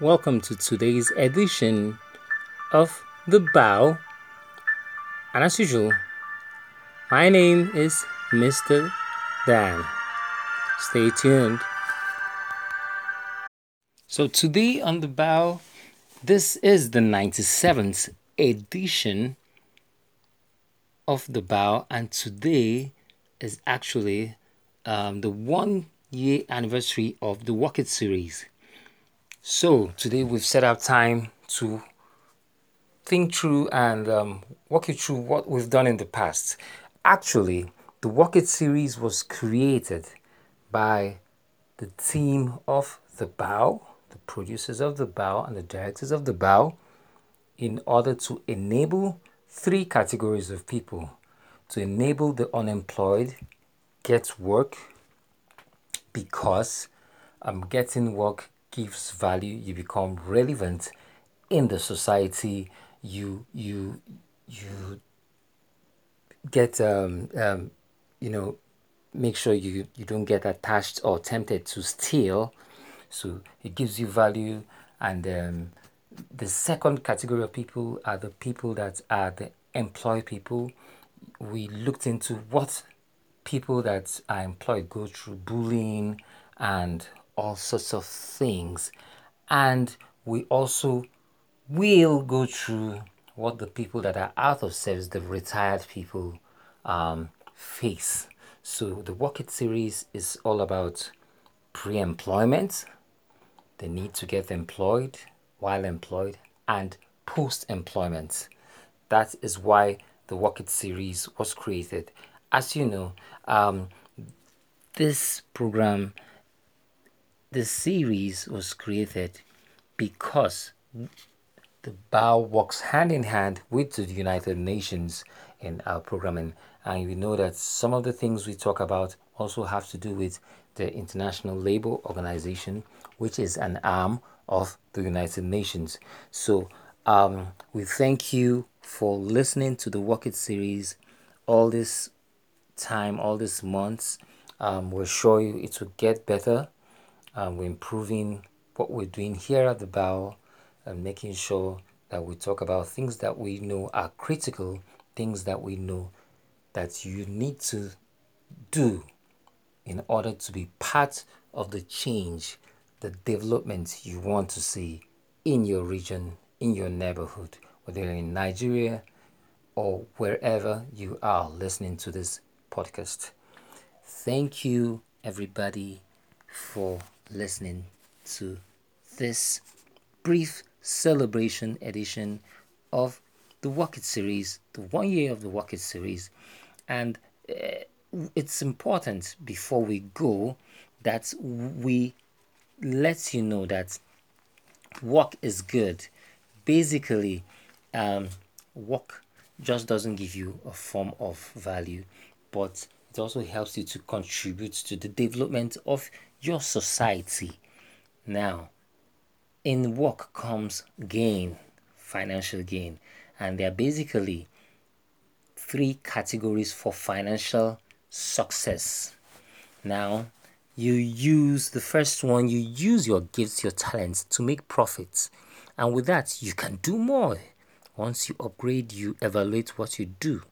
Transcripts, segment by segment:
welcome to today's edition of The Bow. And as usual, my name is Mr. Dan. Stay tuned. So, today on The Bow, this is the 97th edition of The Bow, and today is actually um, the one year anniversary of the Work It series. So, today we've set out time to think through and um, walk you through what we've done in the past. Actually, the Work It series was created by the team of The Bow the producers of the bow and the directors of the bow in order to enable three categories of people to enable the unemployed get work because um, getting work gives value you become relevant in the society you you you get um, um you know make sure you you don't get attached or tempted to steal so it gives you value. And um, the second category of people are the people that are the employed people. We looked into what people that are employed go through bullying and all sorts of things. And we also will go through what the people that are out of service, the retired people, um, face. So the Work It series is all about pre-employment, the need to get employed while employed and post employment. That is why the Work It series was created. As you know, um, this program, this series was created because the BOW works hand in hand with the United Nations in our programming. And we know that some of the things we talk about also have to do with the International Labour Organization, which is an arm of the United Nations. So um, we thank you for listening to the Work It series all this time, all these months. Um, we're sure you it will get better. Um, we're improving what we're doing here at the bow and making sure that we talk about things that we know are critical, things that we know that you need to do in order to be part of the change, the development you want to see in your region, in your neighborhood, whether in Nigeria or wherever you are listening to this podcast. Thank you, everybody, for listening to this brief celebration edition of the It series, the one year of the It series. And uh, it's important before we go that we let you know that work is good. Basically, um, work just doesn't give you a form of value, but it also helps you to contribute to the development of your society. Now, in work comes gain, financial gain, and there are basically three categories for financial success. Now, you use the first one, you use your gifts, your talents to make profits. And with that, you can do more. Once you upgrade, you evaluate what you do.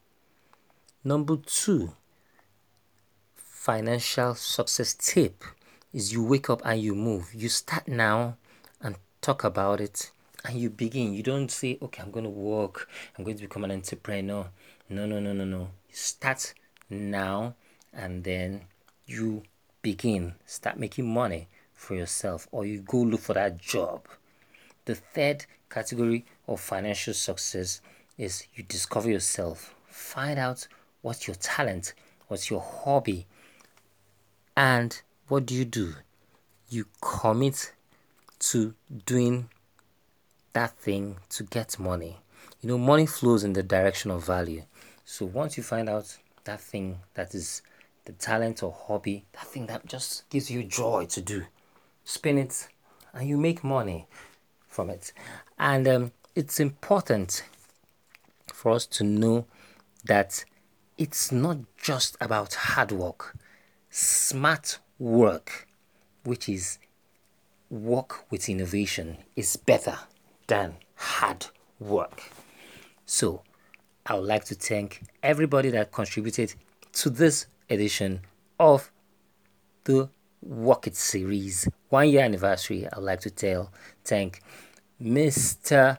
Number two, financial success tip is you wake up and you move. You start now and talk about it and you begin. You don't say, okay, I'm going to work, I'm going to become an entrepreneur. No, no, no, no, no. You start now and then you begin start making money for yourself or you go look for that job the third category of financial success is you discover yourself find out what's your talent what's your hobby and what do you do? You commit to doing that thing to get money. You know money flows in the direction of value. So once you find out that thing that is the talent or hobby, that thing that just gives you joy to do, spin it and you make money from it. And um, it's important for us to know that it's not just about hard work, smart work, which is work with innovation is better than hard work. So, I would like to thank everybody that contributed to this edition of the Work It series one year anniversary. I'd like to tell thank Mr.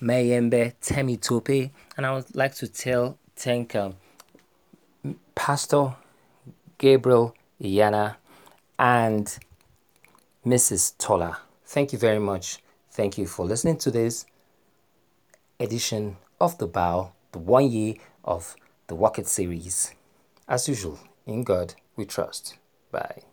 Mayembe Temitope and I would like to tell thank um, Pastor Gabriel Iyana and Mrs. Tola. Thank you very much. Thank you for listening to this edition of The Bow, the one year of the Work It series. As usual, in God we trust. Bye.